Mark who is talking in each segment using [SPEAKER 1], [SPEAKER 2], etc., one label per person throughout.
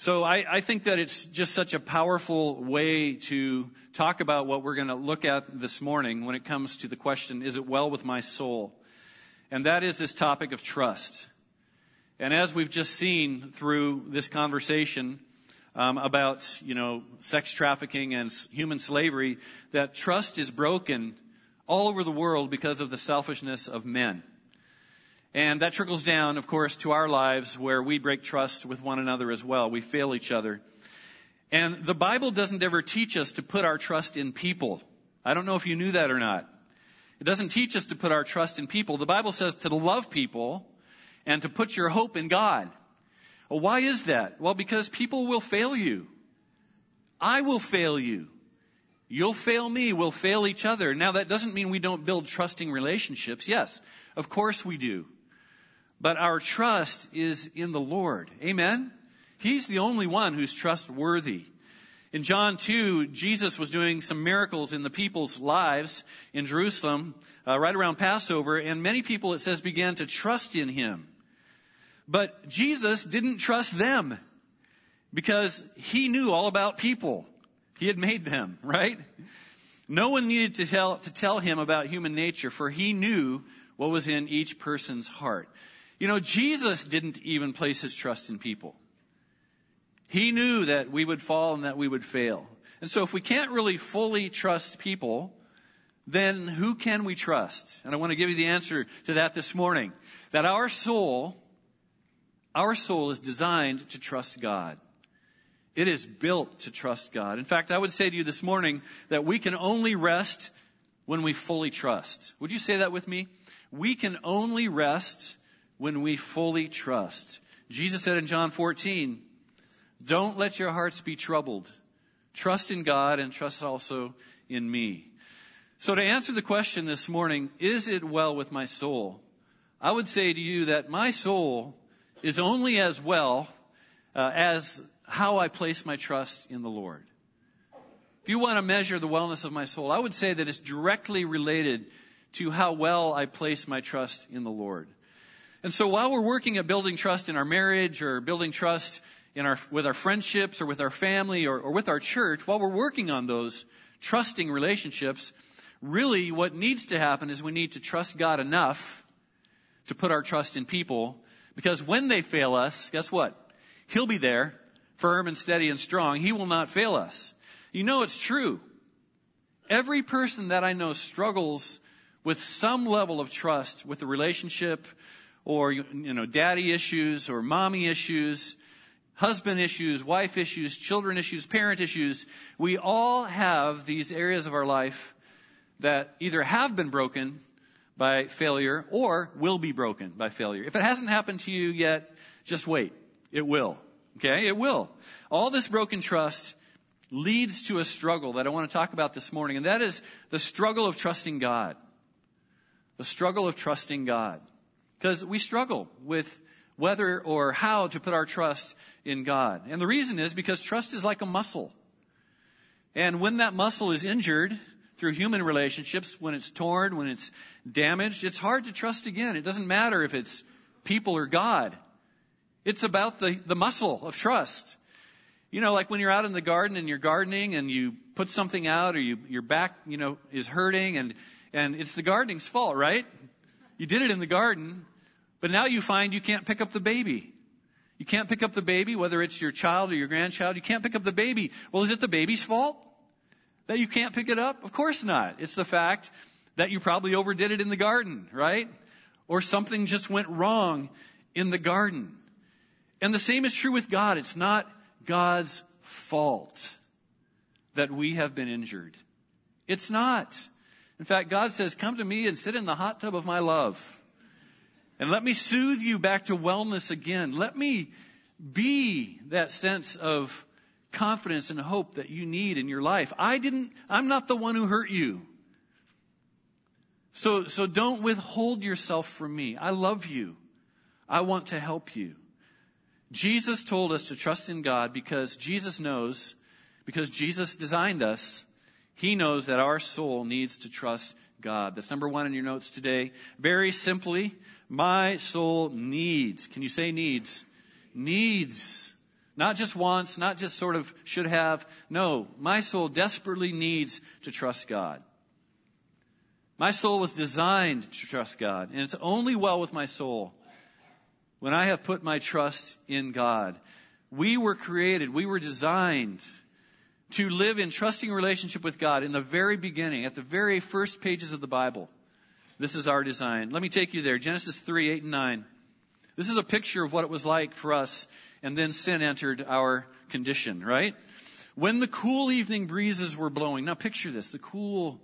[SPEAKER 1] So I, I think that it's just such a powerful way to talk about what we're going to look at this morning when it comes to the question, is it well with my soul? And that is this topic of trust. And as we've just seen through this conversation um, about, you know, sex trafficking and human slavery, that trust is broken all over the world because of the selfishness of men. And that trickles down, of course, to our lives where we break trust with one another as well. We fail each other. And the Bible doesn't ever teach us to put our trust in people. I don't know if you knew that or not. It doesn't teach us to put our trust in people. The Bible says to love people and to put your hope in God. Well, why is that? Well, because people will fail you. I will fail you. You'll fail me. We'll fail each other. Now, that doesn't mean we don't build trusting relationships. Yes, of course we do. But our trust is in the Lord. Amen? He's the only one who's trustworthy. In John 2, Jesus was doing some miracles in the people's lives in Jerusalem, uh, right around Passover, and many people, it says, began to trust in him. But Jesus didn't trust them because he knew all about people. He had made them, right? No one needed to tell, to tell him about human nature, for he knew what was in each person's heart. You know, Jesus didn't even place his trust in people. He knew that we would fall and that we would fail. And so if we can't really fully trust people, then who can we trust? And I want to give you the answer to that this morning. That our soul, our soul is designed to trust God. It is built to trust God. In fact, I would say to you this morning that we can only rest when we fully trust. Would you say that with me? We can only rest when we fully trust. Jesus said in John 14, don't let your hearts be troubled. Trust in God and trust also in me. So to answer the question this morning, is it well with my soul? I would say to you that my soul is only as well uh, as how I place my trust in the Lord. If you want to measure the wellness of my soul, I would say that it's directly related to how well I place my trust in the Lord. And so while we're working at building trust in our marriage or building trust in our, with our friendships or with our family or, or with our church, while we're working on those trusting relationships, really what needs to happen is we need to trust God enough to put our trust in people because when they fail us, guess what? He'll be there, firm and steady and strong. He will not fail us. You know it's true. Every person that I know struggles with some level of trust with the relationship or, you know, daddy issues or mommy issues, husband issues, wife issues, children issues, parent issues. We all have these areas of our life that either have been broken by failure or will be broken by failure. If it hasn't happened to you yet, just wait. It will. Okay? It will. All this broken trust leads to a struggle that I want to talk about this morning, and that is the struggle of trusting God. The struggle of trusting God. Because we struggle with whether or how to put our trust in God. And the reason is because trust is like a muscle. And when that muscle is injured through human relationships, when it's torn, when it's damaged, it's hard to trust again. It doesn't matter if it's people or God. It's about the, the muscle of trust. You know, like when you're out in the garden and you're gardening and you put something out or you, your back, you know, is hurting and, and it's the gardening's fault, right? You did it in the garden, but now you find you can't pick up the baby. You can't pick up the baby, whether it's your child or your grandchild. You can't pick up the baby. Well, is it the baby's fault that you can't pick it up? Of course not. It's the fact that you probably overdid it in the garden, right? Or something just went wrong in the garden. And the same is true with God. It's not God's fault that we have been injured. It's not. In fact, God says, come to me and sit in the hot tub of my love. And let me soothe you back to wellness again. Let me be that sense of confidence and hope that you need in your life. I didn't, I'm not the one who hurt you. So, so don't withhold yourself from me. I love you. I want to help you. Jesus told us to trust in God because Jesus knows, because Jesus designed us, He knows that our soul needs to trust God. That's number one in your notes today. Very simply, my soul needs. Can you say needs? Needs. Not just wants, not just sort of should have. No, my soul desperately needs to trust God. My soul was designed to trust God, and it's only well with my soul when I have put my trust in God. We were created, we were designed to live in trusting relationship with God in the very beginning, at the very first pages of the Bible. This is our design. Let me take you there. Genesis 3, 8 and 9. This is a picture of what it was like for us, and then sin entered our condition, right? When the cool evening breezes were blowing. Now picture this, the cool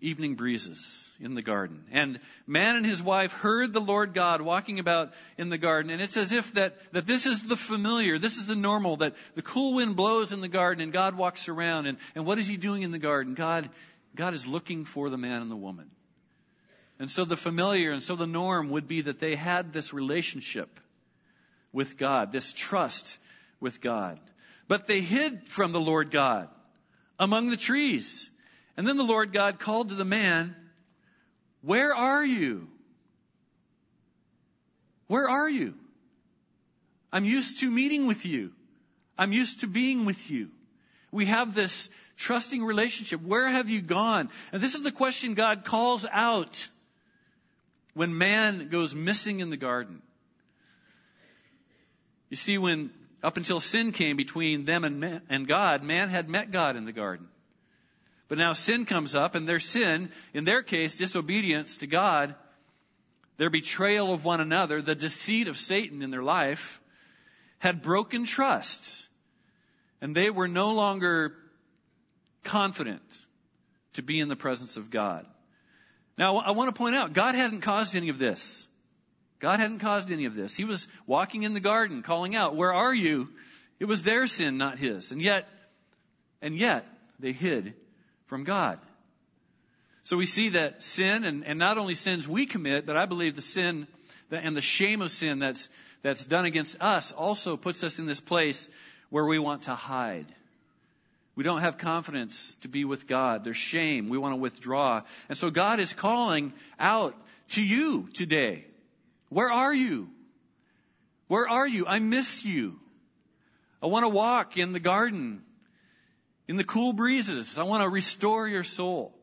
[SPEAKER 1] evening breezes in the garden. And man and his wife heard the Lord God walking about in the garden. And it's as if that, that this is the familiar, this is the normal, that the cool wind blows in the garden and God walks around. And, and what is he doing in the garden? God, God is looking for the man and the woman. And so the familiar and so the norm would be that they had this relationship with God, this trust with God. But they hid from the Lord God among the trees. And then the Lord God called to the man, Where are you? Where are you? I'm used to meeting with you. I'm used to being with you. We have this trusting relationship. Where have you gone? And this is the question God calls out when man goes missing in the garden. You see, when up until sin came between them and, man, and God, man had met God in the garden. But now sin comes up, and their sin, in their case, disobedience to God, their betrayal of one another, the deceit of Satan in their life, had broken trust. And they were no longer confident to be in the presence of God. Now, I want to point out, God hadn't caused any of this. God hadn't caused any of this. He was walking in the garden, calling out, Where are you? It was their sin, not his. And yet, and yet, they hid from God. So we see that sin, and, and not only sins we commit, but I believe the sin and the shame of sin that's, that's done against us also puts us in this place where we want to hide. We don't have confidence to be with God. There's shame. We want to withdraw. And so God is calling out to you today. Where are you? Where are you? I miss you. I want to walk in the garden in the cool breezes. I want to restore your soul.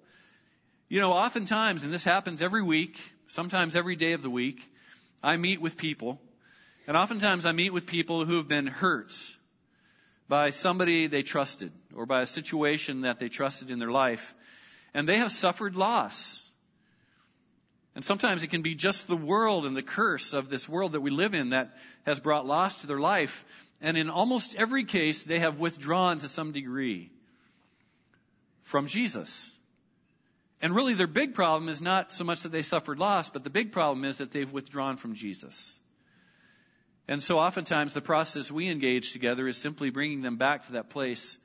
[SPEAKER 1] You know, oftentimes, and this happens every week, sometimes every day of the week, I meet with people, and oftentimes I meet with people who have been hurt by somebody they trusted or by a situation that they trusted in their life, and they have suffered loss. And sometimes it can be just the world and the curse of this world that we live in that has brought loss to their life. And in almost every case, they have withdrawn to some degree from Jesus. And really, their big problem is not so much that they suffered loss, but the big problem is that they've withdrawn from Jesus. And so oftentimes the process we engage together is simply bringing them back to that place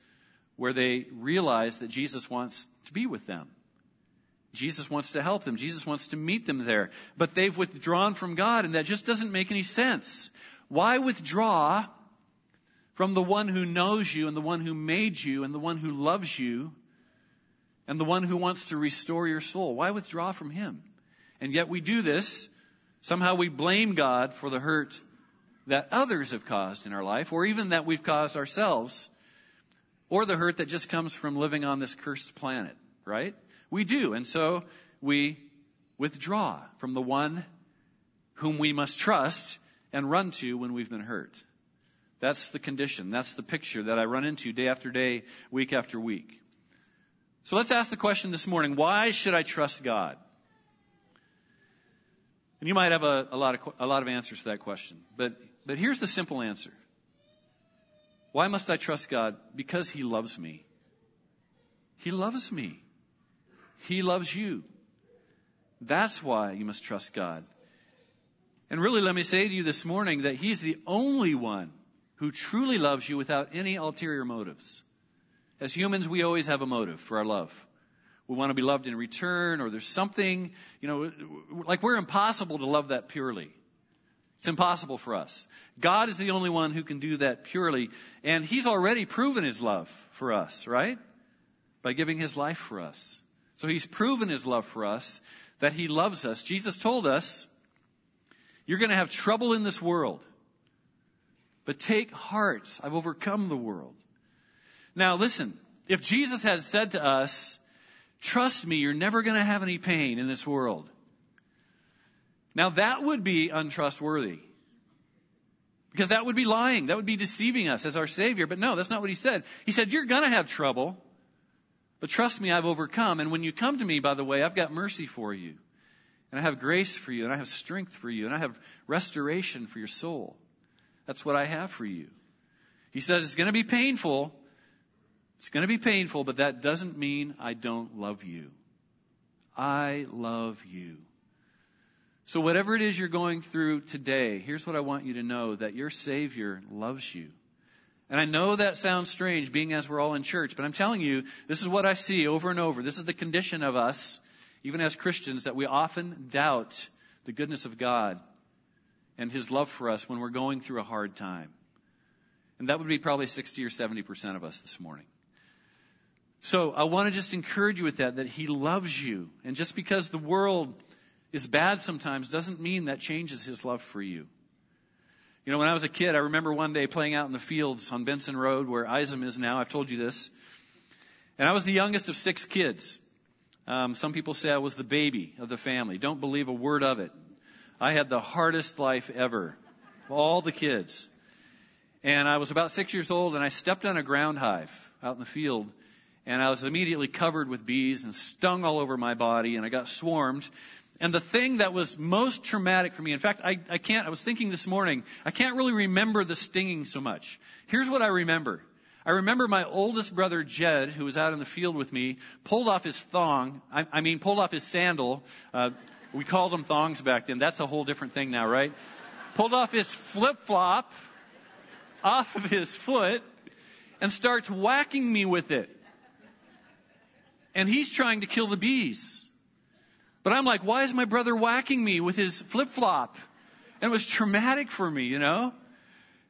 [SPEAKER 1] where they realize that Jesus wants to be with them. Jesus wants to help them. Jesus wants to meet them there. But they've withdrawn from God, and that just doesn't make any sense. Why withdraw from the one who knows you and the one who made you and the one who loves you and the one who wants to restore your soul? Why withdraw from him? And yet we do this. Somehow we blame God for the hurt that others have caused in our life, or even that we've caused ourselves, or the hurt that just comes from living on this cursed planet, right? We do. And so we withdraw from the one whom we must trust and run to when we've been hurt. That's the condition. That's the picture that I run into day after day, week after week. So let's ask the question this morning why should I trust God? And you might have a, a, lot, of, a lot of answers to that question. But, but here's the simple answer Why must I trust God? Because He loves me. He loves me. He loves you. That's why you must trust God. And really, let me say to you this morning that He's the only one who truly loves you without any ulterior motives. As humans, we always have a motive for our love. We want to be loved in return, or there's something, you know, like we're impossible to love that purely. It's impossible for us. God is the only one who can do that purely, and He's already proven His love for us, right? By giving His life for us. So He's proven His love for us, that He loves us. Jesus told us, you're going to have trouble in this world. But take heart, I've overcome the world. Now listen, if Jesus has said to us, trust me, you're never going to have any pain in this world. Now that would be untrustworthy. Because that would be lying. That would be deceiving us as our Savior. But no, that's not what He said. He said, you're gonna have trouble. But trust me, I've overcome. And when you come to me, by the way, I've got mercy for you. And I have grace for you. And I have strength for you. And I have restoration for your soul. That's what I have for you. He says it's gonna be painful. It's gonna be painful, but that doesn't mean I don't love you. I love you. So whatever it is you're going through today, here's what I want you to know that your Savior loves you. And I know that sounds strange being as we're all in church, but I'm telling you, this is what I see over and over. This is the condition of us, even as Christians, that we often doubt the goodness of God and His love for us when we're going through a hard time. And that would be probably 60 or 70% of us this morning. So I want to just encourage you with that, that He loves you. And just because the world is bad sometimes doesn't mean that changes his love for you. You know, when I was a kid, I remember one day playing out in the fields on Benson Road where Isam is now. I've told you this. And I was the youngest of six kids. Um, some people say I was the baby of the family. Don't believe a word of it. I had the hardest life ever. Of all the kids. And I was about six years old and I stepped on a ground hive out in the field and I was immediately covered with bees and stung all over my body and I got swarmed and the thing that was most traumatic for me, in fact, I, I can't, I was thinking this morning, I can't really remember the stinging so much. Here's what I remember. I remember my oldest brother Jed, who was out in the field with me, pulled off his thong, I, I mean, pulled off his sandal. Uh, we called them thongs back then. That's a whole different thing now, right? Pulled off his flip flop off of his foot and starts whacking me with it. And he's trying to kill the bees. But I'm like, why is my brother whacking me with his flip flop? And it was traumatic for me, you know?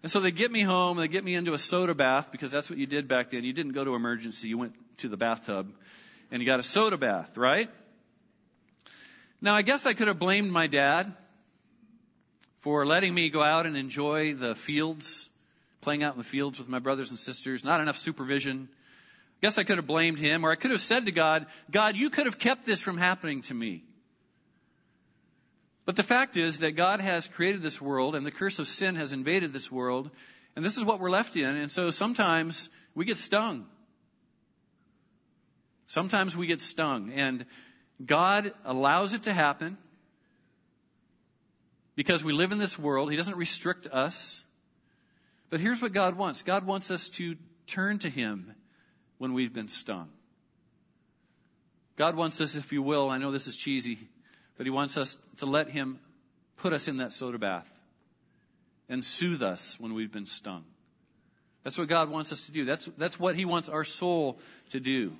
[SPEAKER 1] And so they get me home and they get me into a soda bath because that's what you did back then. You didn't go to emergency. You went to the bathtub and you got a soda bath, right? Now I guess I could have blamed my dad for letting me go out and enjoy the fields, playing out in the fields with my brothers and sisters, not enough supervision. I guess I could have blamed him, or I could have said to God, God, you could have kept this from happening to me. But the fact is that God has created this world, and the curse of sin has invaded this world, and this is what we're left in, and so sometimes we get stung. Sometimes we get stung, and God allows it to happen because we live in this world. He doesn't restrict us. But here's what God wants God wants us to turn to Him when we've been stung. God wants us, if you will, I know this is cheesy, but He wants us to let Him put us in that soda bath and soothe us when we've been stung. That's what God wants us to do. That's, that's what He wants our soul to do.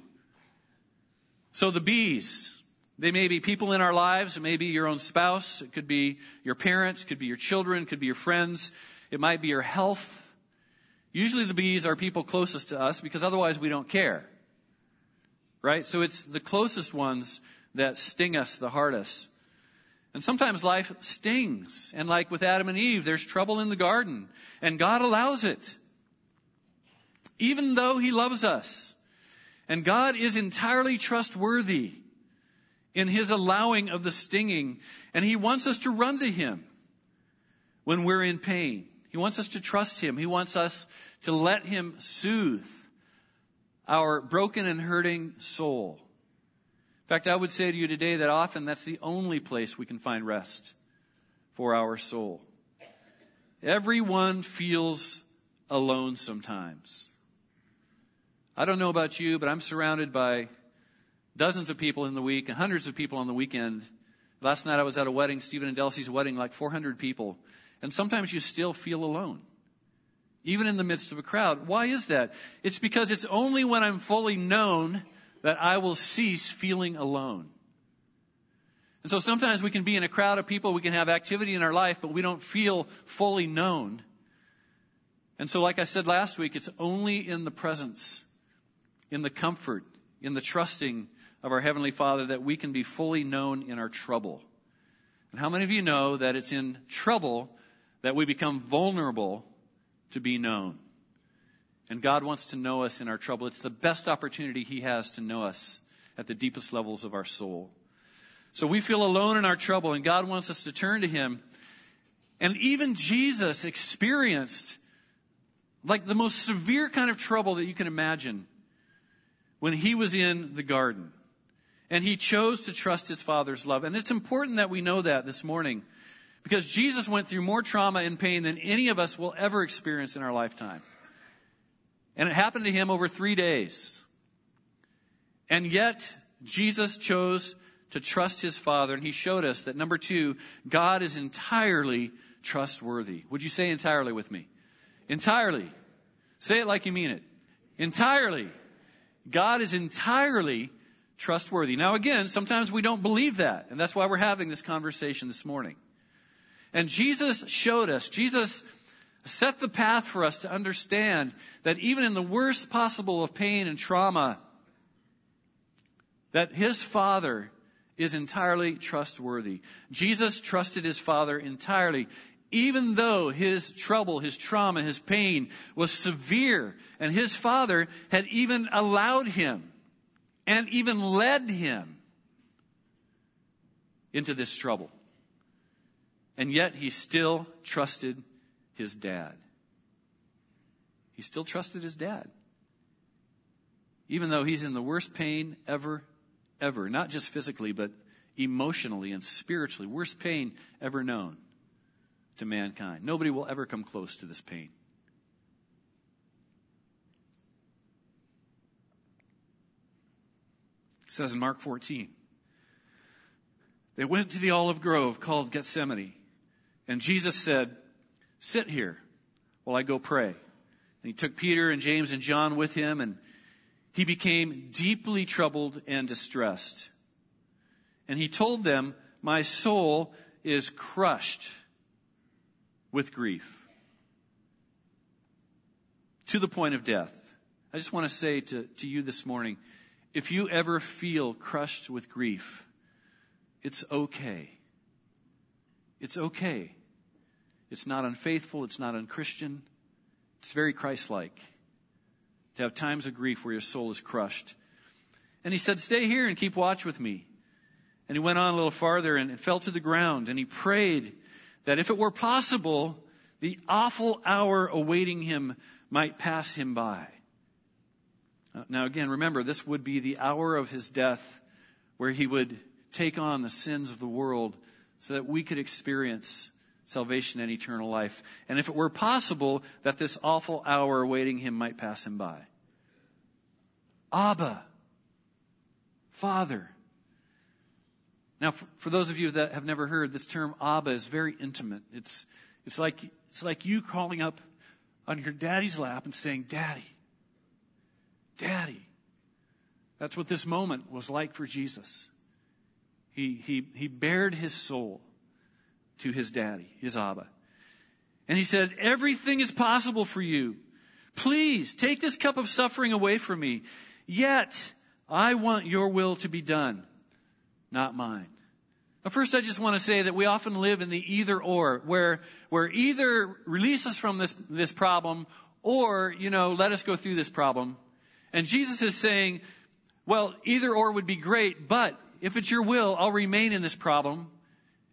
[SPEAKER 1] So the bees, they may be people in our lives. It may be your own spouse. It could be your parents. It could be your children. It could be your friends. It might be your health. Usually the bees are people closest to us because otherwise we don't care. Right? So it's the closest ones that sting us the hardest. And sometimes life stings. And like with Adam and Eve, there's trouble in the garden. And God allows it. Even though He loves us. And God is entirely trustworthy in His allowing of the stinging. And He wants us to run to Him when we're in pain. He wants us to trust Him. He wants us to let Him soothe our broken and hurting soul. In fact, I would say to you today that often that's the only place we can find rest for our soul. Everyone feels alone sometimes. I don't know about you, but I'm surrounded by dozens of people in the week and hundreds of people on the weekend. Last night I was at a wedding, Stephen and Delsey's wedding, like 400 people. And sometimes you still feel alone, even in the midst of a crowd. Why is that? It's because it's only when I'm fully known that I will cease feeling alone. And so sometimes we can be in a crowd of people, we can have activity in our life, but we don't feel fully known. And so, like I said last week, it's only in the presence, in the comfort, in the trusting of our Heavenly Father that we can be fully known in our trouble. And how many of you know that it's in trouble that we become vulnerable to be known. And God wants to know us in our trouble. It's the best opportunity He has to know us at the deepest levels of our soul. So we feel alone in our trouble, and God wants us to turn to Him. And even Jesus experienced like the most severe kind of trouble that you can imagine when He was in the garden. And He chose to trust His Father's love. And it's important that we know that this morning because Jesus went through more trauma and pain than any of us will ever experience in our lifetime. And it happened to him over three days. And yet, Jesus chose to trust his Father, and he showed us that number two, God is entirely trustworthy. Would you say entirely with me? Entirely. Say it like you mean it. Entirely. God is entirely trustworthy. Now again, sometimes we don't believe that, and that's why we're having this conversation this morning. And Jesus showed us, Jesus set the path for us to understand that even in the worst possible of pain and trauma, that his Father is entirely trustworthy. Jesus trusted his Father entirely, even though his trouble, his trauma, his pain was severe, and his Father had even allowed him and even led him into this trouble. And yet he still trusted his dad. He still trusted his dad. Even though he's in the worst pain ever, ever. Not just physically, but emotionally and spiritually. Worst pain ever known to mankind. Nobody will ever come close to this pain. It says in Mark 14, they went to the olive grove called Gethsemane. And Jesus said, Sit here while I go pray. And he took Peter and James and John with him, and he became deeply troubled and distressed. And he told them, My soul is crushed with grief to the point of death. I just want to say to, to you this morning if you ever feel crushed with grief, it's okay. It's okay. It's not unfaithful. It's not unchristian. It's very Christ-like to have times of grief where your soul is crushed. And he said, stay here and keep watch with me. And he went on a little farther and fell to the ground and he prayed that if it were possible, the awful hour awaiting him might pass him by. Uh, now again, remember, this would be the hour of his death where he would take on the sins of the world so that we could experience salvation and eternal life. And if it were possible that this awful hour awaiting him might pass him by. Abba, Father. Now, for, for, those of you that have never heard, this term Abba is very intimate. It's, it's like, it's like you calling up on your daddy's lap and saying, Daddy, Daddy. That's what this moment was like for Jesus. He, he, he bared his soul to his daddy, his Abba. And he said, everything is possible for you. Please take this cup of suffering away from me. Yet I want your will to be done, not mine. Now, first, I just want to say that we often live in the either or, where, where either release us from this, this problem or, you know, let us go through this problem. And Jesus is saying, well, either or would be great, but if it's your will, I'll remain in this problem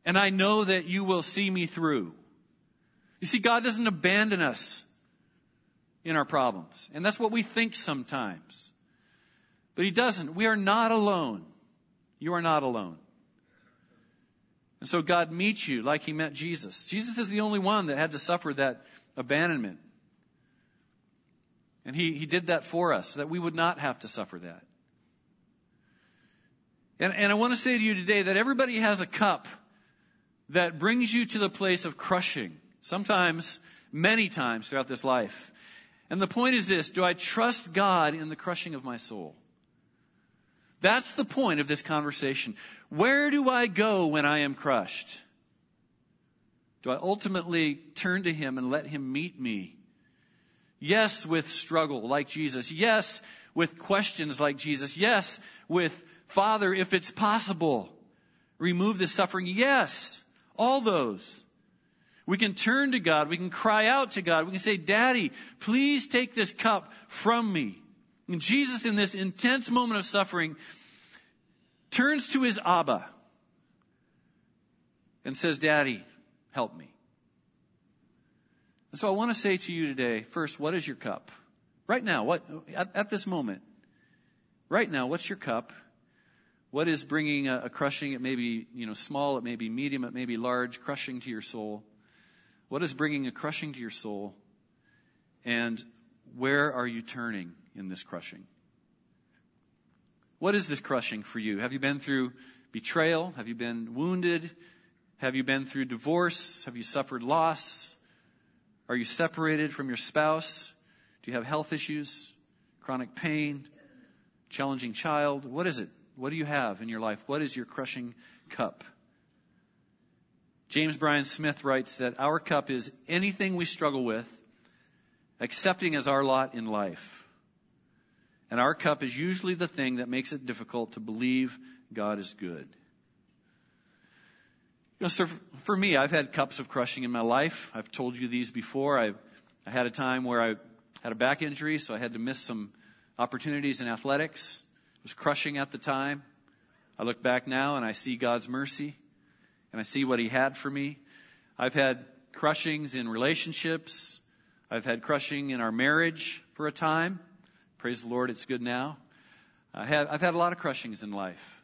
[SPEAKER 1] and I know that you will see me through. You see, God doesn't abandon us in our problems. And that's what we think sometimes. But He doesn't. We are not alone. You are not alone. And so God meets you like He met Jesus. Jesus is the only one that had to suffer that abandonment. And He, he did that for us so that we would not have to suffer that. And, and I want to say to you today that everybody has a cup that brings you to the place of crushing, sometimes, many times throughout this life. And the point is this, do I trust God in the crushing of my soul? That's the point of this conversation. Where do I go when I am crushed? Do I ultimately turn to Him and let Him meet me? Yes, with struggle like Jesus. Yes, with questions like Jesus. Yes, with Father, if it's possible, remove the suffering. Yes. All those. We can turn to God. We can cry out to God. We can say, Daddy, please take this cup from me. And Jesus, in this intense moment of suffering, turns to his Abba and says, Daddy, help me. And so I want to say to you today, first, what is your cup? Right now, what, at, at this moment, right now, what's your cup? What is bringing a, a crushing? It may be, you know, small, it may be medium, it may be large, crushing to your soul. What is bringing a crushing to your soul? And where are you turning in this crushing? What is this crushing for you? Have you been through betrayal? Have you been wounded? Have you been through divorce? Have you suffered loss? Are you separated from your spouse? Do you have health issues? Chronic pain? Challenging child? What is it? What do you have in your life? What is your crushing cup? James Bryan Smith writes that our cup is anything we struggle with, accepting as our lot in life. And our cup is usually the thing that makes it difficult to believe God is good. You know, so for me, I've had cups of crushing in my life. I've told you these before. I, I had a time where I had a back injury, so I had to miss some opportunities in athletics. Was crushing at the time. I look back now and I see God's mercy and I see what He had for me. I've had crushings in relationships. I've had crushing in our marriage for a time. Praise the Lord, it's good now. I have, I've had a lot of crushings in life.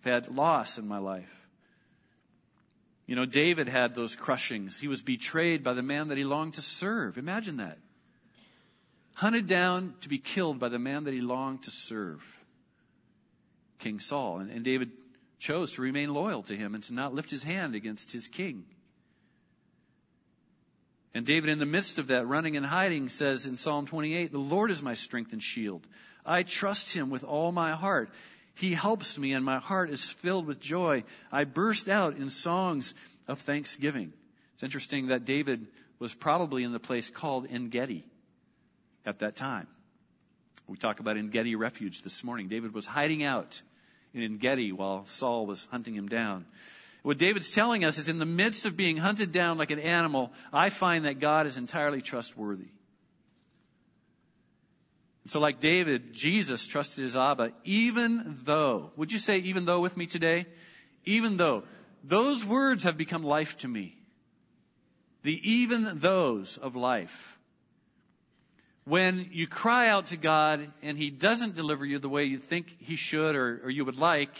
[SPEAKER 1] I've had loss in my life. You know, David had those crushings. He was betrayed by the man that he longed to serve. Imagine that. Hunted down to be killed by the man that he longed to serve. King Saul. And, and David chose to remain loyal to him and to not lift his hand against his king. And David, in the midst of that, running and hiding, says in Psalm 28, The Lord is my strength and shield. I trust him with all my heart. He helps me, and my heart is filled with joy. I burst out in songs of thanksgiving. It's interesting that David was probably in the place called En Gedi at that time. We talk about En Gedi refuge this morning. David was hiding out in En Gedi while Saul was hunting him down. What David's telling us is in the midst of being hunted down like an animal, I find that God is entirely trustworthy. And so, like David, Jesus trusted his Abba, even though, would you say even though with me today? Even though, those words have become life to me. The even those of life. When you cry out to God and He doesn't deliver you the way you think He should or, or you would like,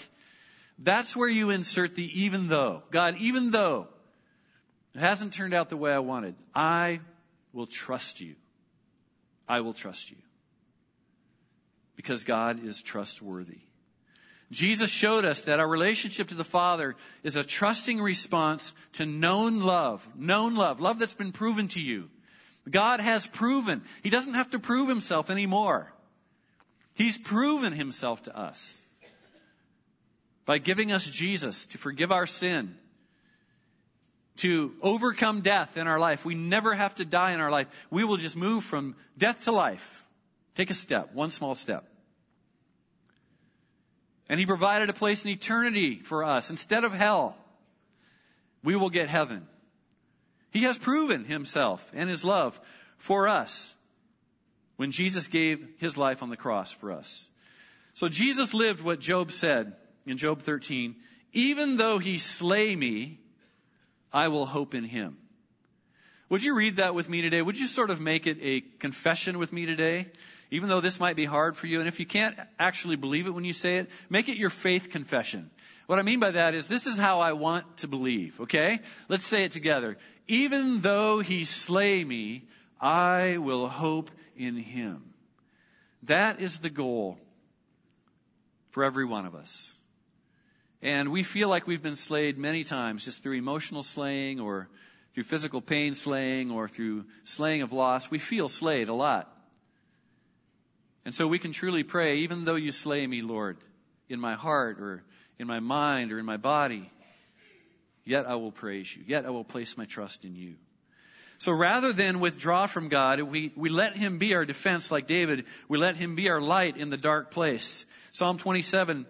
[SPEAKER 1] that's where you insert the even though. God, even though it hasn't turned out the way I wanted, I will trust you. I will trust you because God is trustworthy. Jesus showed us that our relationship to the Father is a trusting response to known love. Known love. Love that's been proven to you. God has proven. He doesn't have to prove himself anymore. He's proven himself to us by giving us Jesus to forgive our sin, to overcome death in our life. We never have to die in our life. We will just move from death to life Take a step, one small step. And He provided a place in eternity for us. Instead of hell, we will get heaven. He has proven Himself and His love for us when Jesus gave His life on the cross for us. So Jesus lived what Job said in Job 13, even though He slay me, I will hope in Him. Would you read that with me today? Would you sort of make it a confession with me today? even though this might be hard for you, and if you can't actually believe it when you say it, make it your faith confession. What I mean by that is this is how I want to believe, okay? Let's say it together. Even though he slay me, I will hope in him. That is the goal for every one of us. And we feel like we've been slayed many times just through emotional slaying or through physical pain slaying or through slaying of loss. We feel slayed a lot. And so we can truly pray, even though you slay me, Lord, in my heart or in my mind or in my body, yet I will praise you. Yet I will place my trust in you. So rather than withdraw from God, we, we let Him be our defense like David. We let Him be our light in the dark place. Psalm 27,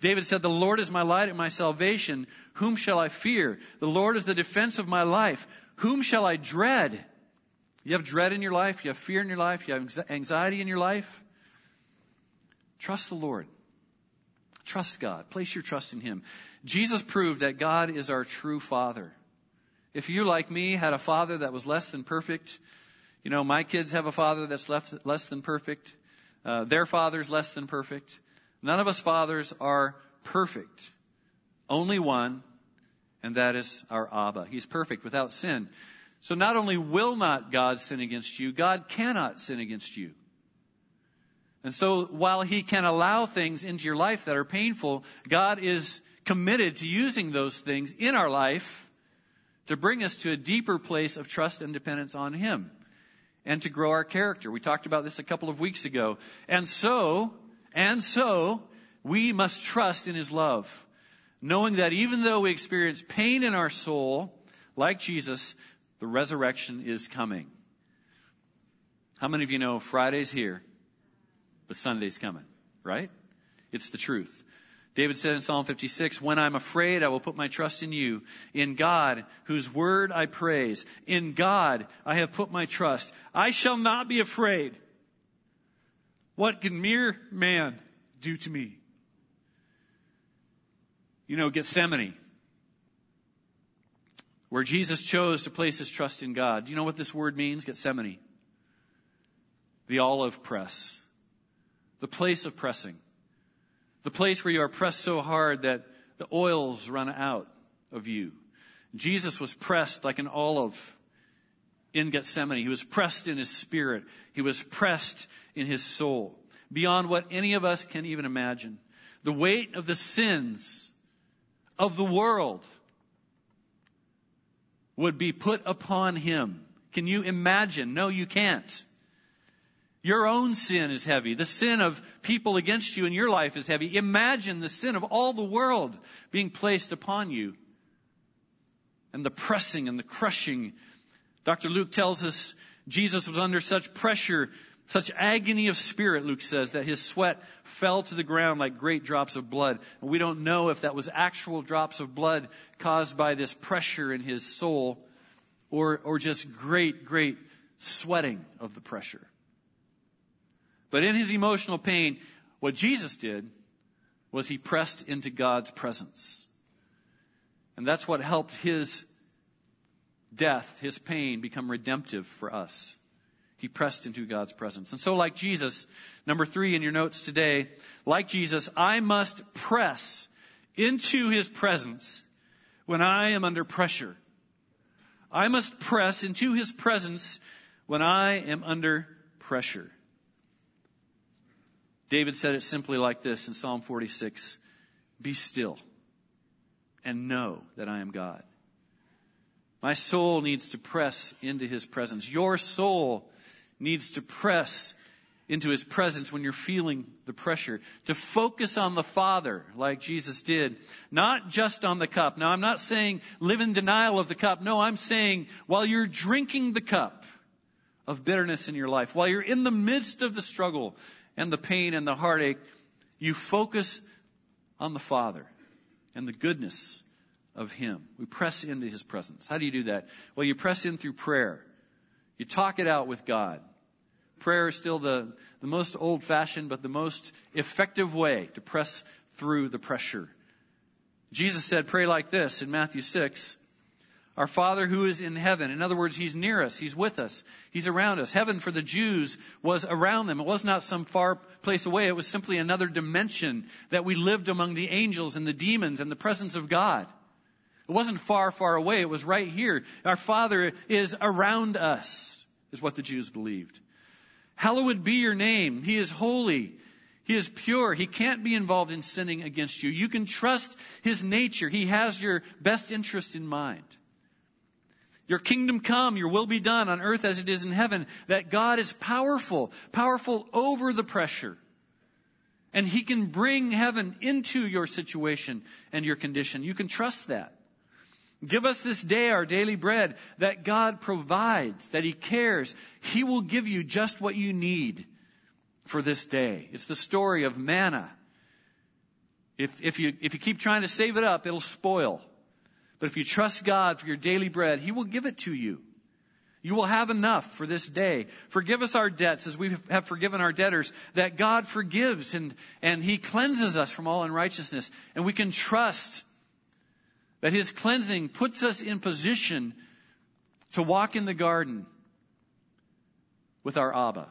[SPEAKER 1] David said, The Lord is my light and my salvation. Whom shall I fear? The Lord is the defense of my life. Whom shall I dread? You have dread in your life, you have fear in your life, you have anxiety in your life. Trust the Lord. Trust God. Place your trust in Him. Jesus proved that God is our true Father. If you, like me, had a father that was less than perfect, you know, my kids have a father that's left, less than perfect. Uh, their father's less than perfect. None of us fathers are perfect. Only one, and that is our Abba. He's perfect without sin. So not only will not God sin against you, God cannot sin against you. And so while He can allow things into your life that are painful, God is committed to using those things in our life to bring us to a deeper place of trust and dependence on Him and to grow our character. We talked about this a couple of weeks ago. And so, and so, we must trust in His love, knowing that even though we experience pain in our soul, like Jesus, the resurrection is coming. How many of you know Friday's here, but Sunday's coming, right? It's the truth. David said in Psalm 56, When I'm afraid, I will put my trust in you. In God, whose word I praise. In God, I have put my trust. I shall not be afraid. What can mere man do to me? You know, Gethsemane, where Jesus chose to place his trust in God. Do you know what this word means, Gethsemane? The olive press. The place of pressing. The place where you are pressed so hard that the oils run out of you. Jesus was pressed like an olive in Gethsemane. He was pressed in his spirit. He was pressed in his soul beyond what any of us can even imagine. The weight of the sins of the world would be put upon him. Can you imagine? No, you can't. Your own sin is heavy. The sin of people against you in your life is heavy. Imagine the sin of all the world being placed upon you. And the pressing and the crushing. Dr. Luke tells us Jesus was under such pressure, such agony of spirit, Luke says, that his sweat fell to the ground like great drops of blood. And we don't know if that was actual drops of blood caused by this pressure in his soul or, or just great, great sweating of the pressure. But in his emotional pain, what Jesus did was he pressed into God's presence. And that's what helped his death, his pain, become redemptive for us. He pressed into God's presence. And so, like Jesus, number three in your notes today, like Jesus, I must press into his presence when I am under pressure. I must press into his presence when I am under pressure. David said it simply like this in Psalm 46 Be still and know that I am God. My soul needs to press into his presence. Your soul needs to press into his presence when you're feeling the pressure. To focus on the Father, like Jesus did. Not just on the cup. Now, I'm not saying live in denial of the cup. No, I'm saying while you're drinking the cup of bitterness in your life, while you're in the midst of the struggle, and the pain and the heartache, you focus on the Father and the goodness of Him. We press into His presence. How do you do that? Well, you press in through prayer. You talk it out with God. Prayer is still the, the most old fashioned, but the most effective way to press through the pressure. Jesus said, pray like this in Matthew 6. Our Father who is in heaven. In other words, He's near us. He's with us. He's around us. Heaven for the Jews was around them. It was not some far place away. It was simply another dimension that we lived among the angels and the demons and the presence of God. It wasn't far, far away. It was right here. Our Father is around us, is what the Jews believed. Hallowed be your name. He is holy. He is pure. He can't be involved in sinning against you. You can trust His nature. He has your best interest in mind. Your kingdom come, your will be done on earth as it is in heaven. That God is powerful, powerful over the pressure. And He can bring heaven into your situation and your condition. You can trust that. Give us this day our daily bread that God provides, that He cares. He will give you just what you need for this day. It's the story of manna. If, if, you, if you keep trying to save it up, it'll spoil. But if you trust God for your daily bread, He will give it to you. You will have enough for this day. Forgive us our debts as we have forgiven our debtors, that God forgives and, and He cleanses us from all unrighteousness. And we can trust that His cleansing puts us in position to walk in the garden with our Abba,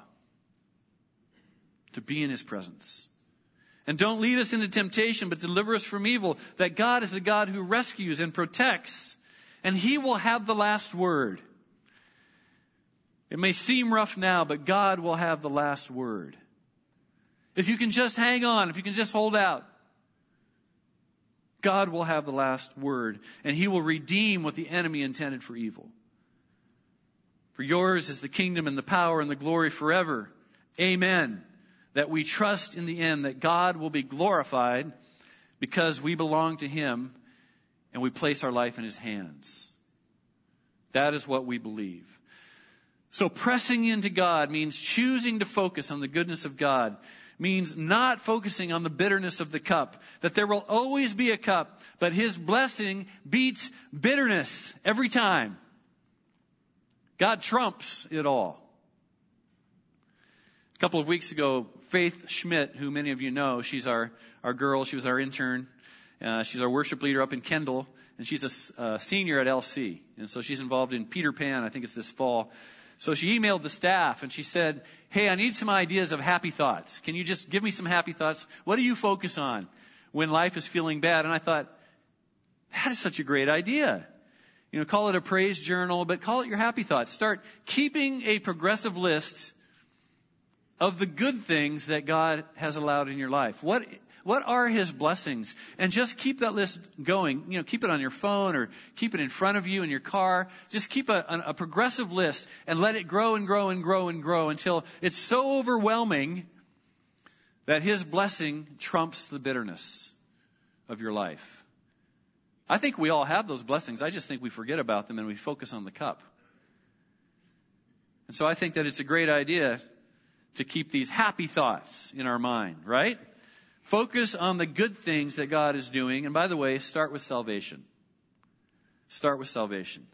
[SPEAKER 1] to be in His presence. And don't lead us into temptation, but deliver us from evil, that God is the God who rescues and protects, and He will have the last word. It may seem rough now, but God will have the last word. If you can just hang on, if you can just hold out, God will have the last word, and He will redeem what the enemy intended for evil. For yours is the kingdom and the power and the glory forever. Amen. That we trust in the end that God will be glorified because we belong to Him and we place our life in His hands. That is what we believe. So pressing into God means choosing to focus on the goodness of God, means not focusing on the bitterness of the cup, that there will always be a cup, but His blessing beats bitterness every time. God trumps it all. Couple of weeks ago, Faith Schmidt, who many of you know, she's our, our girl, she was our intern, uh, she's our worship leader up in Kendall, and she's a senior at LC. And so she's involved in Peter Pan, I think it's this fall. So she emailed the staff and she said, Hey, I need some ideas of happy thoughts. Can you just give me some happy thoughts? What do you focus on when life is feeling bad? And I thought, that is such a great idea. You know, call it a praise journal, but call it your happy thoughts. Start keeping a progressive list of the good things that God has allowed in your life. What what are his blessings? And just keep that list going. You know, keep it on your phone or keep it in front of you in your car. Just keep a, a, progressive list and let it grow and grow and grow and grow until it's so overwhelming that his blessing trumps the bitterness of your life. I think we all have those blessings. I just think we forget about them and we focus on the cup. And so I think that it's a great idea to keep these happy thoughts in our mind, right? Focus on the good things that God is doing. And by the way, start with salvation. Start with salvation.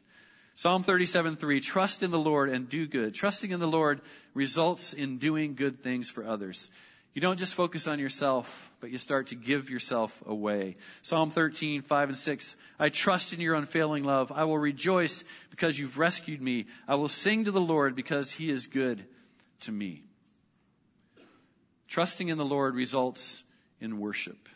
[SPEAKER 1] Psalm 37:3 Trust in the Lord and do good. Trusting in the Lord results in doing good things for others. You don't just focus on yourself, but you start to give yourself away. Psalm 13, 5 and 6. I trust in your unfailing love. I will rejoice because you've rescued me. I will sing to the Lord because he is good to me. Trusting in the Lord results in worship.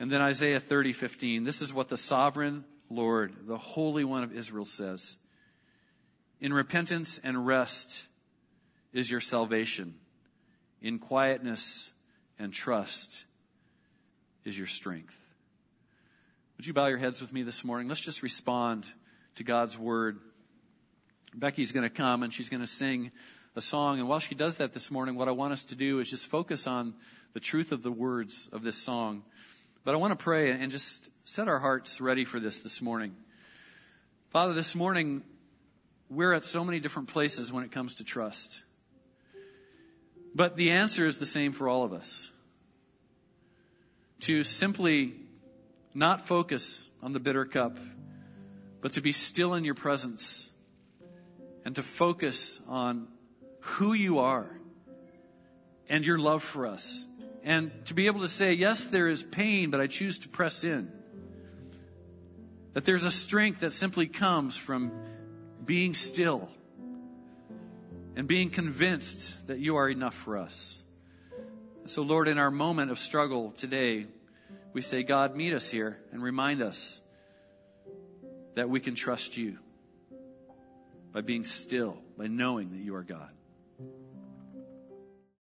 [SPEAKER 1] And then Isaiah 30:15. This is what the sovereign Lord, the Holy One of Israel says. In repentance and rest is your salvation. In quietness and trust is your strength. Would you bow your heads with me this morning? Let's just respond to God's word. Becky's going to come and she's going to sing a song. And while she does that this morning, what I want us to do is just focus on the truth of the words of this song. But I want to pray and just set our hearts ready for this this morning. Father, this morning, we're at so many different places when it comes to trust. But the answer is the same for all of us. To simply not focus on the bitter cup, but to be still in your presence and to focus on who you are and your love for us. And to be able to say, yes, there is pain, but I choose to press in. That there's a strength that simply comes from being still and being convinced that you are enough for us. So, Lord, in our moment of struggle today, we say, God, meet us here and remind us that we can trust you by being still, by knowing that you are God.